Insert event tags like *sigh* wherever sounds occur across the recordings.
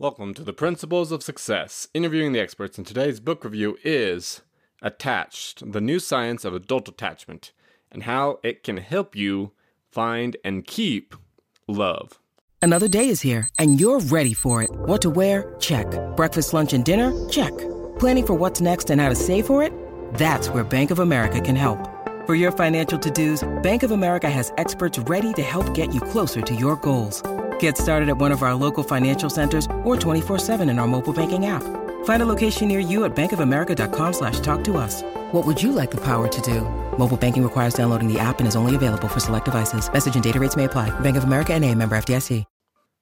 Welcome to the Principles of Success. Interviewing the experts in today's book review is Attached The New Science of Adult Attachment and How It Can Help You Find and Keep Love. Another day is here, and you're ready for it. What to wear? Check. Breakfast, lunch, and dinner? Check. Planning for what's next and how to save for it? That's where Bank of America can help. For your financial to dos, Bank of America has experts ready to help get you closer to your goals. Get started at one of our local financial centers or 24-7 in our mobile banking app. Find a location near you at bankofamerica.com slash talk to us. What would you like the power to do? Mobile banking requires downloading the app and is only available for select devices. Message and data rates may apply. Bank of America and a member FDIC.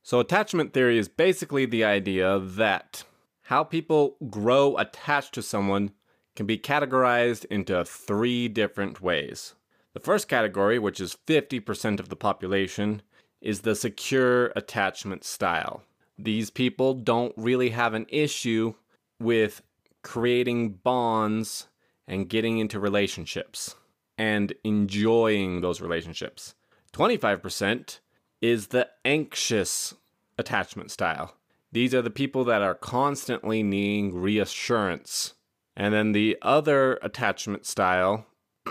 So, attachment theory is basically the idea that how people grow attached to someone can be categorized into three different ways. The first category, which is 50% of the population, is the secure attachment style. These people don't really have an issue with creating bonds and getting into relationships and enjoying those relationships. 25% is the anxious attachment style. These are the people that are constantly needing reassurance. And then the other attachment style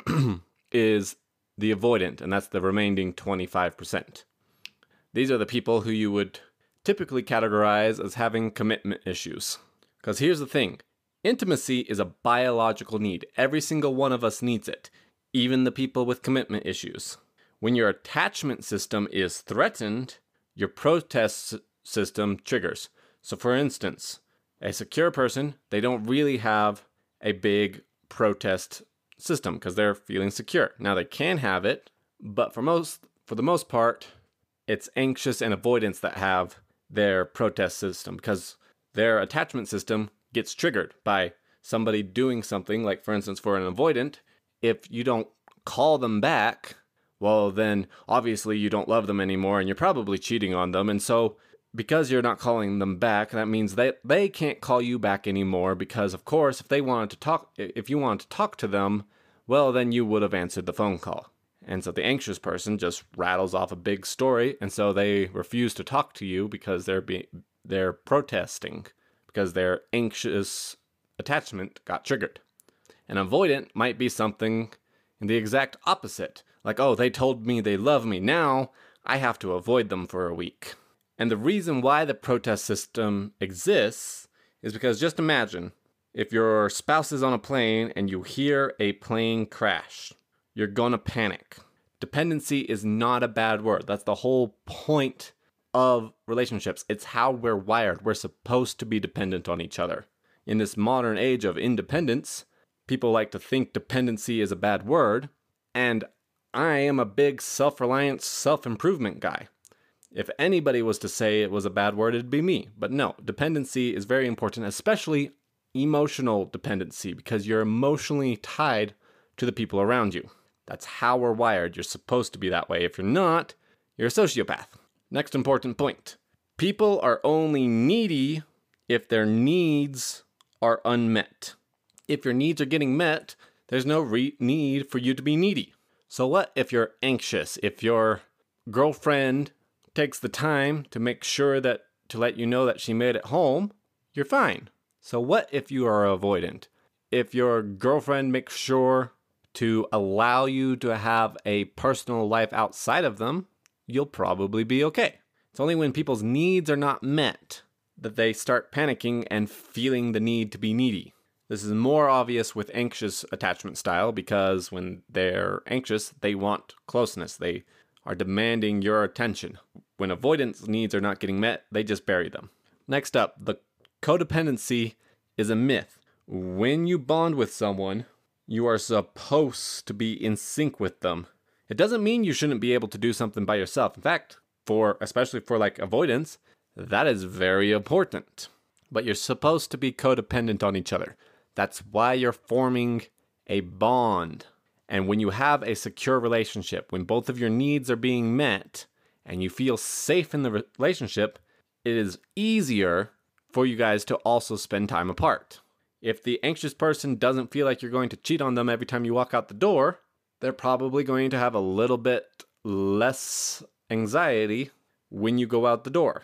*clears throat* is the avoidant, and that's the remaining 25%. These are the people who you would typically categorize as having commitment issues. Because here's the thing intimacy is a biological need. Every single one of us needs it, even the people with commitment issues. When your attachment system is threatened, your protest system triggers. So, for instance, a secure person, they don't really have a big protest system because they're feeling secure. Now they can have it, but for most for the most part, it's anxious and avoidance that have their protest system because their attachment system gets triggered by somebody doing something like for instance for an avoidant if you don't call them back well then obviously you don't love them anymore and you're probably cheating on them. And so because you're not calling them back that means they they can't call you back anymore because of course if they wanted to talk if you wanted to talk to them well then you would have answered the phone call and so the anxious person just rattles off a big story, and so they refuse to talk to you because they're be- they're protesting because their anxious attachment got triggered. An avoidant might be something in the exact opposite, like oh they told me they love me, now I have to avoid them for a week. And the reason why the protest system exists is because just imagine if your spouse is on a plane and you hear a plane crash you're gonna panic. Dependency is not a bad word. That's the whole point of relationships. It's how we're wired. We're supposed to be dependent on each other. In this modern age of independence, people like to think dependency is a bad word, and I am a big self reliance, self improvement guy. If anybody was to say it was a bad word, it'd be me. But no, dependency is very important, especially emotional dependency, because you're emotionally tied to the people around you. That's how we're wired. You're supposed to be that way. If you're not, you're a sociopath. Next important point people are only needy if their needs are unmet. If your needs are getting met, there's no re- need for you to be needy. So, what if you're anxious? If your girlfriend takes the time to make sure that to let you know that she made it home, you're fine. So, what if you are avoidant? If your girlfriend makes sure to allow you to have a personal life outside of them, you'll probably be okay. It's only when people's needs are not met that they start panicking and feeling the need to be needy. This is more obvious with anxious attachment style because when they're anxious, they want closeness. They are demanding your attention. When avoidance needs are not getting met, they just bury them. Next up, the codependency is a myth. When you bond with someone, you are supposed to be in sync with them. It doesn't mean you shouldn't be able to do something by yourself. In fact, for especially for like avoidance, that is very important. But you're supposed to be codependent on each other. That's why you're forming a bond. And when you have a secure relationship, when both of your needs are being met and you feel safe in the relationship, it is easier for you guys to also spend time apart. If the anxious person doesn't feel like you're going to cheat on them every time you walk out the door, they're probably going to have a little bit less anxiety when you go out the door.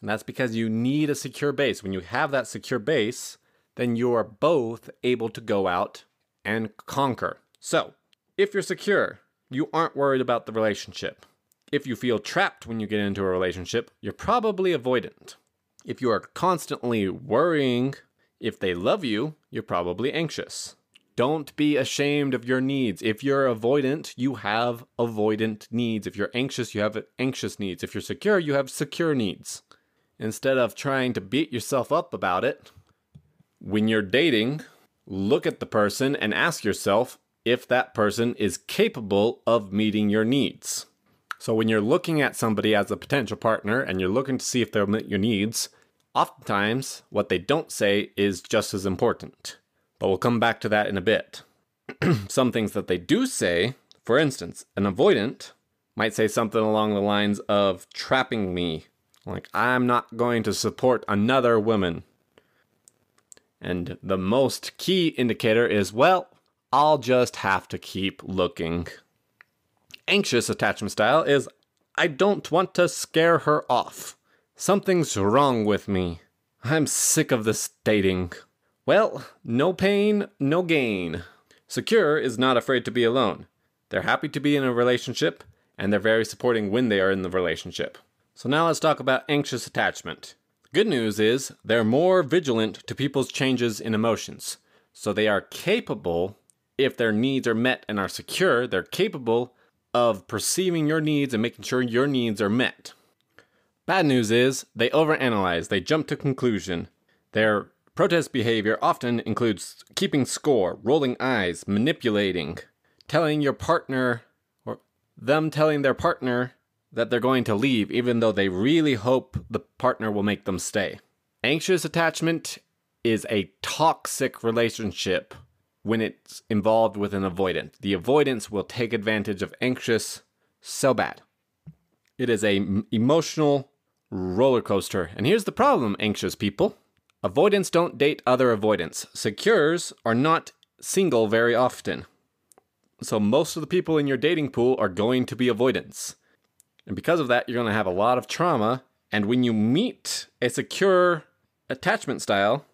And that's because you need a secure base. When you have that secure base, then you are both able to go out and conquer. So, if you're secure, you aren't worried about the relationship. If you feel trapped when you get into a relationship, you're probably avoidant. If you are constantly worrying if they love you, you're probably anxious. Don't be ashamed of your needs. If you're avoidant, you have avoidant needs. If you're anxious, you have anxious needs. If you're secure, you have secure needs. Instead of trying to beat yourself up about it, when you're dating, look at the person and ask yourself if that person is capable of meeting your needs. So when you're looking at somebody as a potential partner and you're looking to see if they'll meet your needs, oftentimes what they don't say is just as important. But we'll come back to that in a bit. *clears throat* Some things that they do say, for instance, an avoidant might say something along the lines of trapping me, like, I'm not going to support another woman. And the most key indicator is, well, I'll just have to keep looking. Anxious attachment style is, I don't want to scare her off. Something's wrong with me. I'm sick of this dating. Well, no pain, no gain. Secure is not afraid to be alone. They're happy to be in a relationship, and they're very supporting when they are in the relationship. So now let's talk about anxious attachment. Good news is they're more vigilant to people's changes in emotions. So they are capable, if their needs are met and are secure, they're capable of perceiving your needs and making sure your needs are met. Bad news is they overanalyze, they jump to conclusion. They're Protest behavior often includes keeping score, rolling eyes, manipulating, telling your partner or them telling their partner that they're going to leave even though they really hope the partner will make them stay. Anxious attachment is a toxic relationship when it's involved with an avoidant. The avoidance will take advantage of anxious so bad. It is a emotional roller coaster. And here's the problem, anxious people. avoidance don't date other avoidance. Secures are not single very often. So most of the people in your dating pool are going to be avoidance. And because of that, you're going to have a lot of trauma. And when you meet a secure attachment style,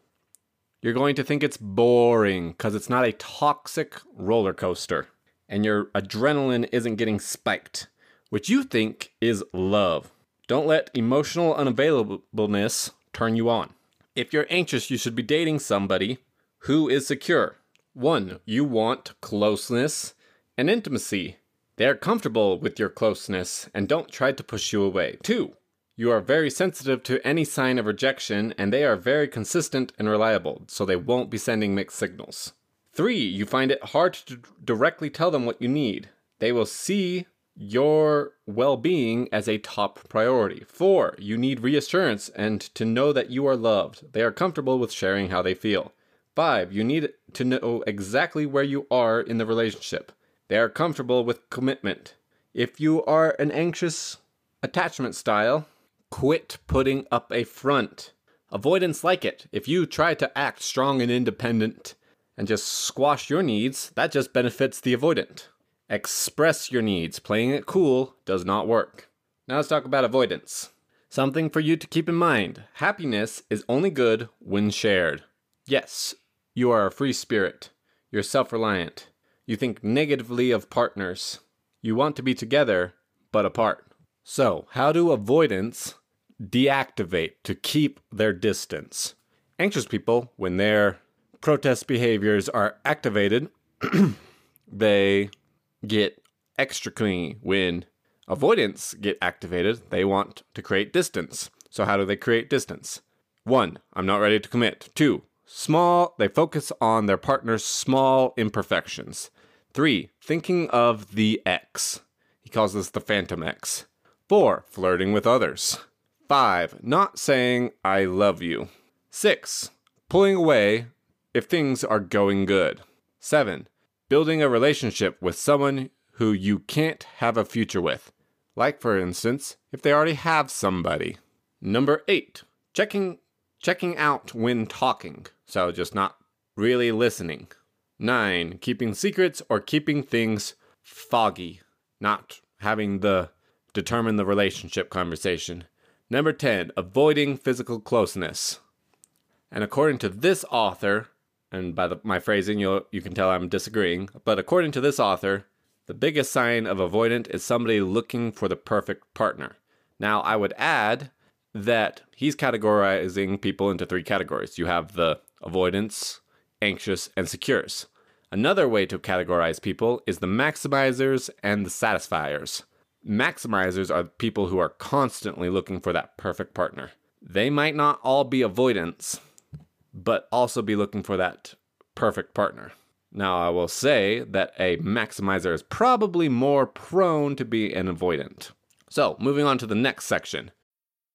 you're going to think it's boring because it's not a toxic roller coaster. And your adrenaline isn't getting spiked, which you think is love. Don't let emotional unavailableness turn you on. If you're anxious, you should be dating somebody who is secure. One, you want closeness and intimacy. They are comfortable with your closeness and don't try to push you away. Two, you are very sensitive to any sign of rejection and they are very consistent and reliable, so they won't be sending mixed signals. Three, you find it hard to directly tell them what you need. They will see your well being as a top priority. Four, you need reassurance and to know that you are loved. They are comfortable with sharing how they feel. Five, you need to know exactly where you are in the relationship. They are comfortable with commitment. If you are an anxious attachment style, quit putting up a front. Avoidance like it. If you try to act strong and independent and just squash your needs, that just benefits the avoidant. Express your needs. Playing it cool does not work. Now let's talk about avoidance. Something for you to keep in mind happiness is only good when shared. Yes, you are a free spirit. You're self reliant. You think negatively of partners. You want to be together, but apart. So, how do avoidance deactivate to keep their distance? Anxious people, when their protest behaviors are activated, *clears throat* they get extra clingy. When avoidance get activated, they want to create distance. So how do they create distance? One, I'm not ready to commit. Two, small, they focus on their partner's small imperfections. Three, thinking of the ex. He calls this the phantom ex. Four, flirting with others. Five, not saying I love you. Six, pulling away if things are going good. Seven, building a relationship with someone who you can't have a future with. Like, for instance, if they already have somebody. Number eight, checking, checking out when talking, so just not really listening. Nine, keeping secrets or keeping things foggy, not having the determine the relationship conversation. Number 10, avoiding physical closeness. And according to this author, and by the, my phrasing, you you can tell I'm disagreeing, but according to this author, the biggest sign of avoidant is somebody looking for the perfect partner. Now, I would add that he's categorizing people into three categories. You have the avoidance, anxious, and secures. Another way to categorize people is the maximizers and the satisfiers. Maximizers are people who are constantly looking for that perfect partner. They might not all be avoidants, but also be looking for that perfect partner. Now, I will say that a maximizer is probably more prone to be an avoidant. So, moving on to the next section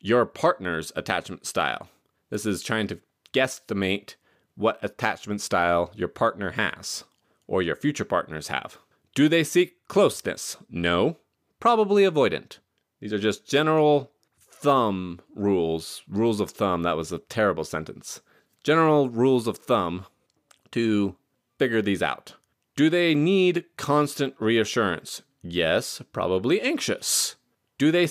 your partner's attachment style. This is trying to guesstimate what attachment style your partner has or your future partners have. Do they seek closeness? No. Probably avoidant. These are just general thumb rules, rules of thumb. That was a terrible sentence. General rules of thumb to figure these out. Do they need constant reassurance? Yes, probably anxious. Do they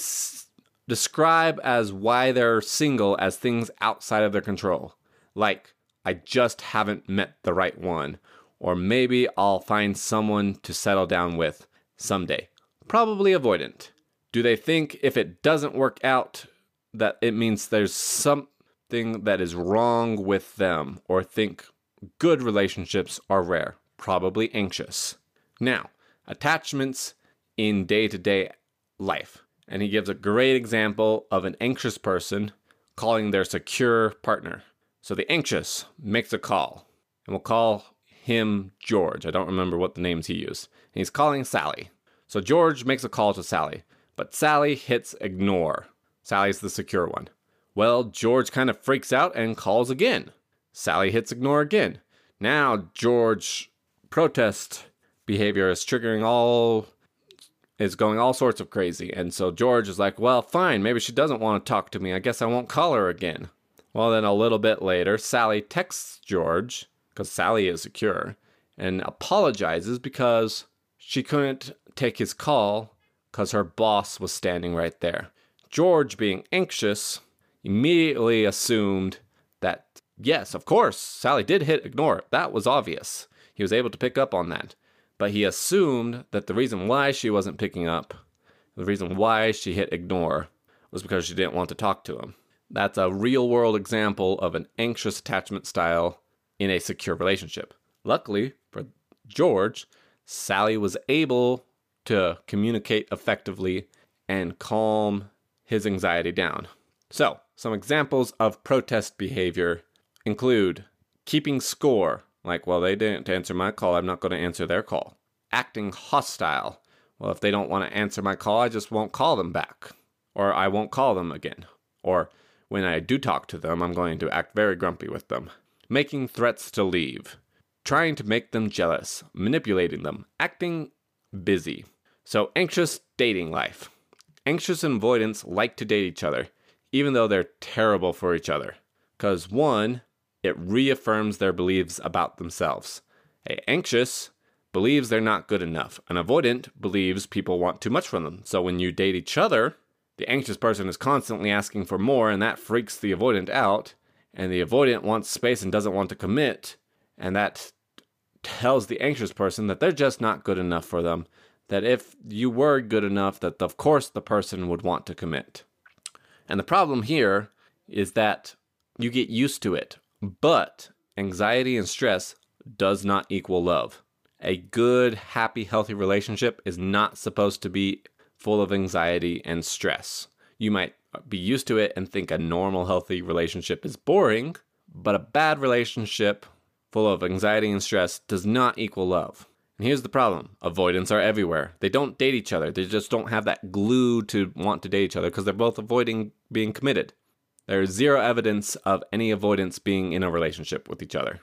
describe as why they're single as things outside of their control. Like, I just haven't met the right one, or maybe I'll find someone to settle down with someday. Probably avoidant. Do they think if it doesn't work out, that it means there's something that is wrong with them, or think good relationships are rare? Probably anxious. Now, attachments in day to day life and he gives a great example of an anxious person calling their secure partner. So the anxious makes a call, and we'll call him George. I don't remember what the names he used. And he's calling Sally. So George makes a call to Sally, but Sally hits ignore. Sally's the secure one. Well, George kind of freaks out and calls again. Sally hits ignore again. Now George protest behavior is triggering all is going all sorts of crazy. And so George is like, well, fine, maybe she doesn't want to talk to me. I guess I won't call her again. Well, then a little bit later, Sally texts George, because Sally is secure, and apologizes because she couldn't take his call because her boss was standing right there. George, being anxious, immediately assumed that, yes, of course, Sally did hit ignore. That was obvious. He was able to pick up on that but he assumed that the reason why she wasn't picking up, the reason why she hit ignore, was because she didn't want to talk to him. That's a real world example of an anxious attachment style in a secure relationship. Luckily for George, Sally was able to communicate effectively and calm his anxiety down. So, some examples of protest behavior include keeping score like, well, they didn't answer my call, I'm not going to answer their call. Acting hostile. Well, if they don't want to answer my call, I just won't call them back. Or I won't call them again. Or when I do talk to them, I'm going to act very grumpy with them. Making threats to leave. Trying to make them jealous. Manipulating them. Acting busy. So, anxious dating life. Anxious and avoidance like to date each other, even though they're terrible for each other. Because one, it reaffirms their beliefs about themselves. A anxious believes they're not good enough. An avoidant believes people want too much from them. So when you date each other, the anxious person is constantly asking for more, and that freaks the avoidant out. And the avoidant wants space and doesn't want to commit. And that tells the anxious person that they're just not good enough for them. That if you were good enough, that of course the person would want to commit. And the problem here is that you get used to it. But anxiety and stress does not equal love. A good, happy, healthy relationship is not supposed to be full of anxiety and stress. You might be used to it and think a normal, healthy relationship is boring, but a bad relationship full of anxiety and stress does not equal love. And here's the problem avoidance are everywhere. They don't date each other, they just don't have that glue to want to date each other because they're both avoiding being committed. There's zero evidence of any avoidance being in a relationship with each other.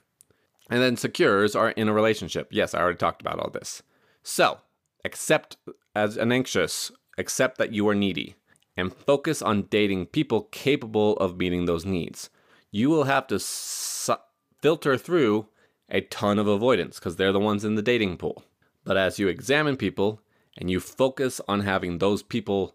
And then secures are in a relationship. Yes, I already talked about all this. So, accept as an anxious, accept that you are needy and focus on dating people capable of meeting those needs. You will have to su- filter through a ton of avoidance because they're the ones in the dating pool. But as you examine people and you focus on having those people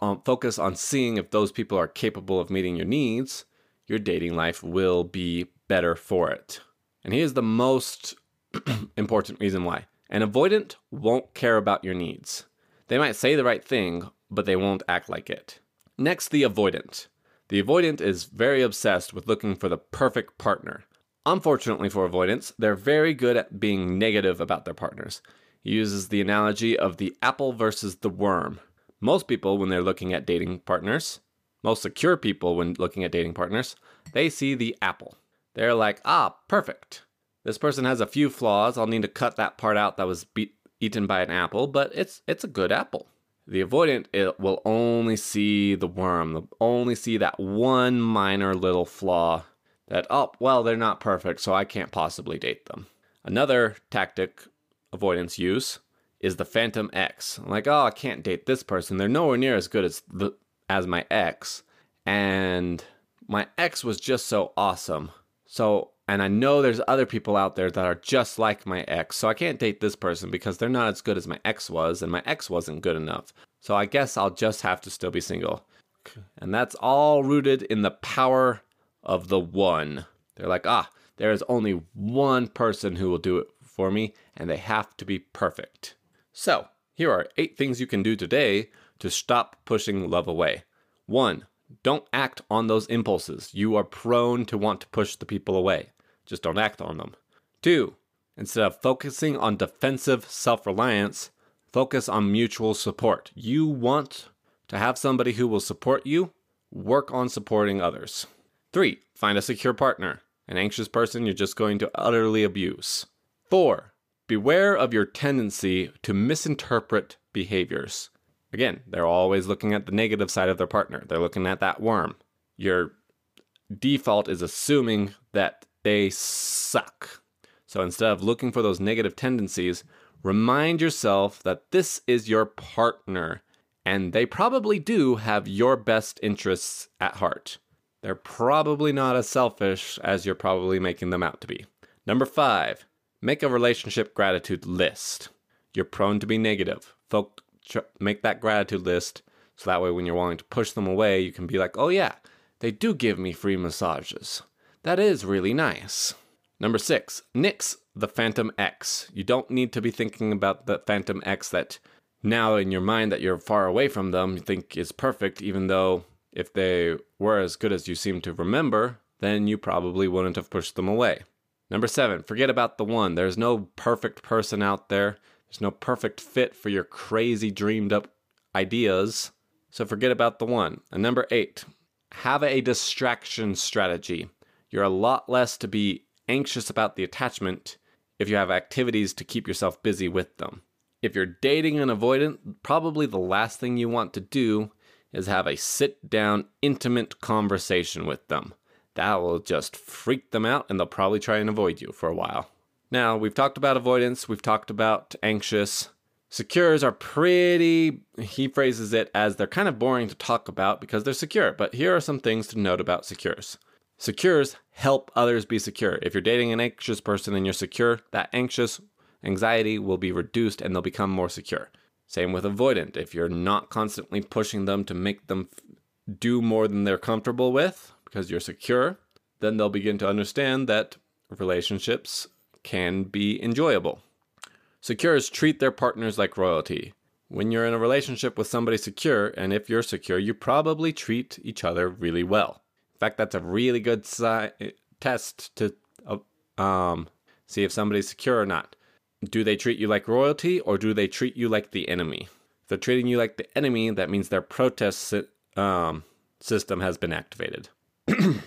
um, focus on seeing if those people are capable of meeting your needs, your dating life will be better for it. And here's the most *clears throat* important reason why an avoidant won't care about your needs. They might say the right thing, but they won't act like it. Next, the avoidant. The avoidant is very obsessed with looking for the perfect partner. Unfortunately for avoidants, they're very good at being negative about their partners. He uses the analogy of the apple versus the worm. Most people, when they're looking at dating partners, most secure people, when looking at dating partners, they see the apple. They're like, ah, perfect. This person has a few flaws. I'll need to cut that part out that was be- eaten by an apple, but it's it's a good apple. The avoidant it will only see the worm. They'll only see that one minor little flaw that oh well they're not perfect, so I can't possibly date them. Another tactic avoidance use is the phantom ex. like, oh, I can't date this person. They're nowhere near as good as the as my ex, and my ex was just so awesome. So, and I know there's other people out there that are just like my ex. So I can't date this person because they're not as good as my ex was, and my ex wasn't good enough. So I guess I'll just have to still be single. And that's all rooted in the power of the one. They're like, ah, there is only one person who will do it for me, and they have to be perfect. So, here are eight things you can do today to stop pushing love away. One, don't act on those impulses. You are prone to want to push the people away. Just don't act on them. Two, instead of focusing on defensive self reliance, focus on mutual support. You want to have somebody who will support you, work on supporting others. Three, find a secure partner. An anxious person you're just going to utterly abuse. Four, Beware of your tendency to misinterpret behaviors. Again, they're always looking at the negative side of their partner. They're looking at that worm. Your default is assuming that they suck. So instead of looking for those negative tendencies, remind yourself that this is your partner and they probably do have your best interests at heart. They're probably not as selfish as you're probably making them out to be. Number five, Make a relationship gratitude list. You're prone to be negative. Folk, make that gratitude list so that way when you're wanting to push them away, you can be like, oh yeah, they do give me free massages. That is really nice. Number six, nix the Phantom ex. You don't need to be thinking about the Phantom ex that now in your mind that you're far away from them, you think is perfect, even though if they were as good as you seem to remember, then you probably wouldn't have pushed them away. Number seven, forget about the one. There's no perfect person out there. There's no perfect fit for your crazy dreamed up ideas. So forget about the one. And number eight, have a distraction strategy. You're a lot less to be anxious about the attachment if you have activities to keep yourself busy with them. If you're dating an avoidant, probably the last thing you want to do is have a sit down, intimate conversation with them that will just freak them out and they'll probably try and avoid you for a while. Now, we've talked about avoidance, we've talked about anxious. Secures are pretty, he phrases it as they're kind of boring to talk about because they're secure, but here are some things to note about secures. Secures help others be secure. If you're dating an anxious person and you're secure, that anxious anxiety will be reduced and they'll become more secure. Same with avoidant. If you're not constantly pushing them to make them do more than they're comfortable with, because you're secure, then they'll begin to understand that relationships can be enjoyable. Secures treat their partners like royalty. When you're in a relationship with somebody secure, and if you're secure, you probably treat each other really well. In fact, that's a really good si- test to uh, um, see if somebody's secure or not. Do they treat you like royalty or do they treat you like the enemy? If they're treating you like the enemy, that means their protest um, system has been activated. *clears throat*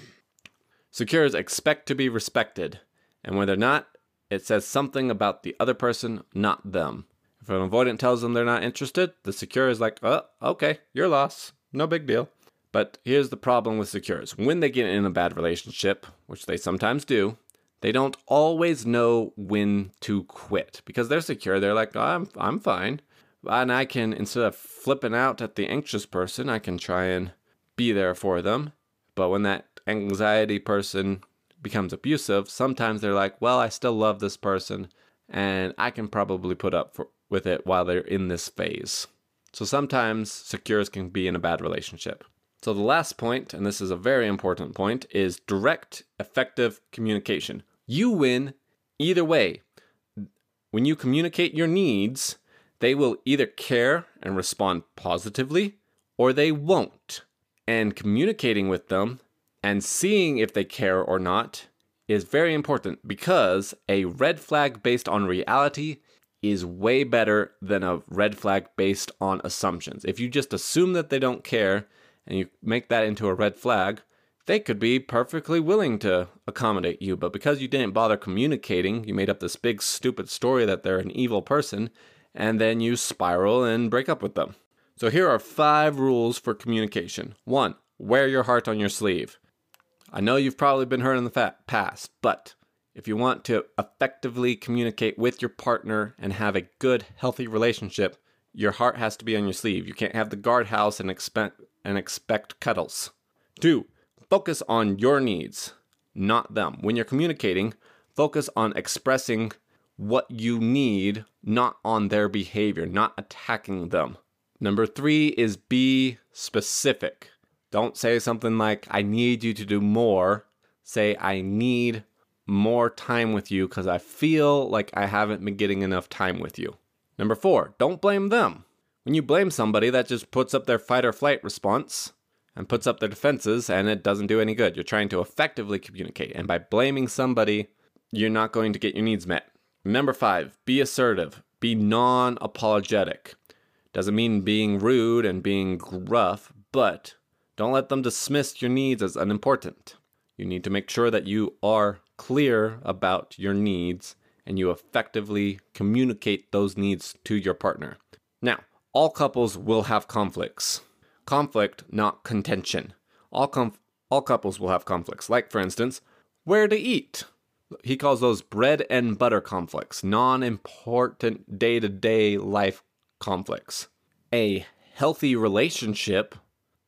Secures expect to be respected, and when they're not it says something about the other person, not them. If an avoidant tells them they're not interested, the secure is like, oh, okay, your loss. No big deal. But here's the problem with secures. When they get in a bad relationship, which they sometimes do, they don't always know when to quit because they're secure. They're like, oh, I'm, I'm fine. And I can, instead of flipping out at the anxious person, I can try and be there for them. But when that anxiety person becomes abusive, sometimes they're like, well, I still love this person and I can probably put up for, with it while they're in this phase. So sometimes secures can be in a bad relationship. So the last point, and this is a very important point, is direct, effective communication. You win either way. When you communicate your needs, they will either care and respond positively or they won't. And communicating with them and seeing if they care or not is very important because a red flag based on reality is way better than a red flag based on assumptions. If you just assume that they don't care and you make that into a red flag, they could be perfectly willing to accommodate you. But because you didn't bother communicating, you made up this big stupid story that they're an evil person, and then you spiral and break up with them. So here are five rules for communication. One, wear your heart on your sleeve. I know you've probably been hurt in the past, but if you want to effectively communicate with your partner and have a good, healthy relationship, your heart has to be on your sleeve. You can't have the guardhouse and expect and expect cuddles. Two, focus on your needs, not them. When you're communicating, focus on expressing what you need, not on their behavior, not attacking them. Number three is be specific. Don't say something like, I need you to do more. Say, I need more time with you because I feel like I haven't been getting enough time with you. Number four, don't blame them. When you blame somebody, that just puts up their fight or flight response and puts up their defenses, and it doesn't do any good. You're trying to effectively communicate, and by blaming somebody, you're not going to get your needs met. Number five, be assertive, be non apologetic. Doesn't mean being rude and being gruff, but don't let them dismiss your needs as unimportant. You need to make sure that you are clear about your needs and you effectively communicate those needs to your partner. Now, all couples will have conflicts. Conflict, not contention. All, conf- all couples will have conflicts. Like, for instance, where to eat. He calls those bread and butter conflicts, non important day to day life conflicts. A healthy relationship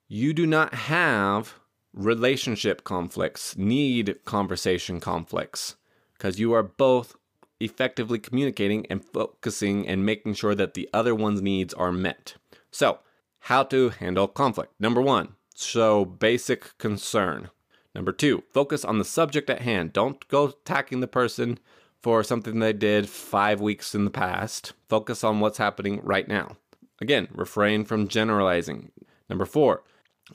you do not have relationship conflicts, need conversation conflicts, because you are both effectively communicating and focusing and making sure that the other one's needs are met. So, how to handle conflict. Number one, show basic concern. Number two, focus on the subject at hand. Don't go attacking the person for something they did five weeks in the past. Focus on what's happening right now. Again, refrain from generalizing. Number four,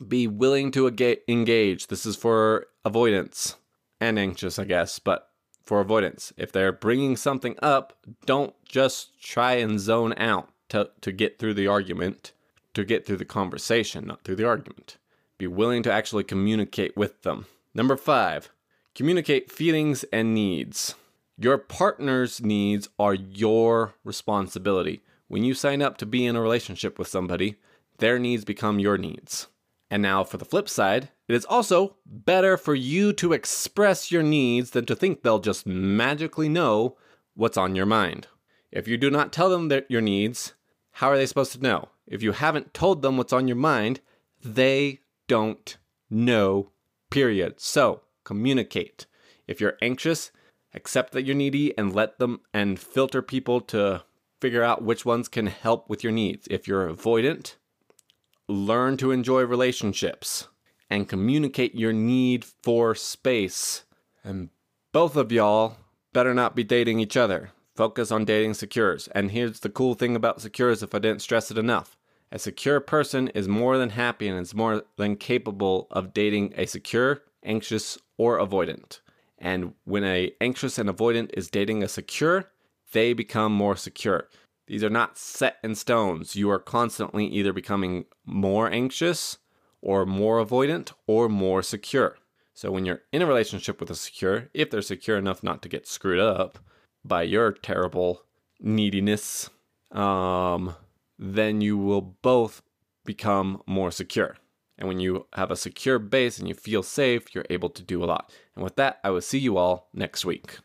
be willing to engage. This is for avoidance and anxious, I guess, but for avoidance. If they're bringing something up, don't just try and zone out to, to get through the argument, to get through the conversation, not through the argument. Be willing to actually communicate with them. Number five, communicate feelings and needs. Your partner's needs are your responsibility. When you sign up to be in a relationship with somebody, their needs become your needs. And now, for the flip side, it is also better for you to express your needs than to think they'll just magically know what's on your mind. If you do not tell them your needs, how are they supposed to know? If you haven't told them what's on your mind, they don't know, period. So, communicate. If you're anxious, accept that you're needy and let them and filter people to figure out which ones can help with your needs. If you're avoidant, learn to enjoy relationships and communicate your need for space. And both of y'all better not be dating each other. Focus on dating secures. And here's the cool thing about secures if I didn't stress it enough. A secure person is more than happy and is more than capable of dating a secure, anxious, or avoidant. And when a anxious and avoidant is dating a secure, they become more secure. These are not set in stones. You are constantly either becoming more anxious or more avoidant or more secure. So when you're in a relationship with a secure, if they're secure enough not to get screwed up by your terrible neediness, um, then you will both become more secure. And when you have a secure base and you feel safe, you're able to do a lot. And with that, I will see you all next week.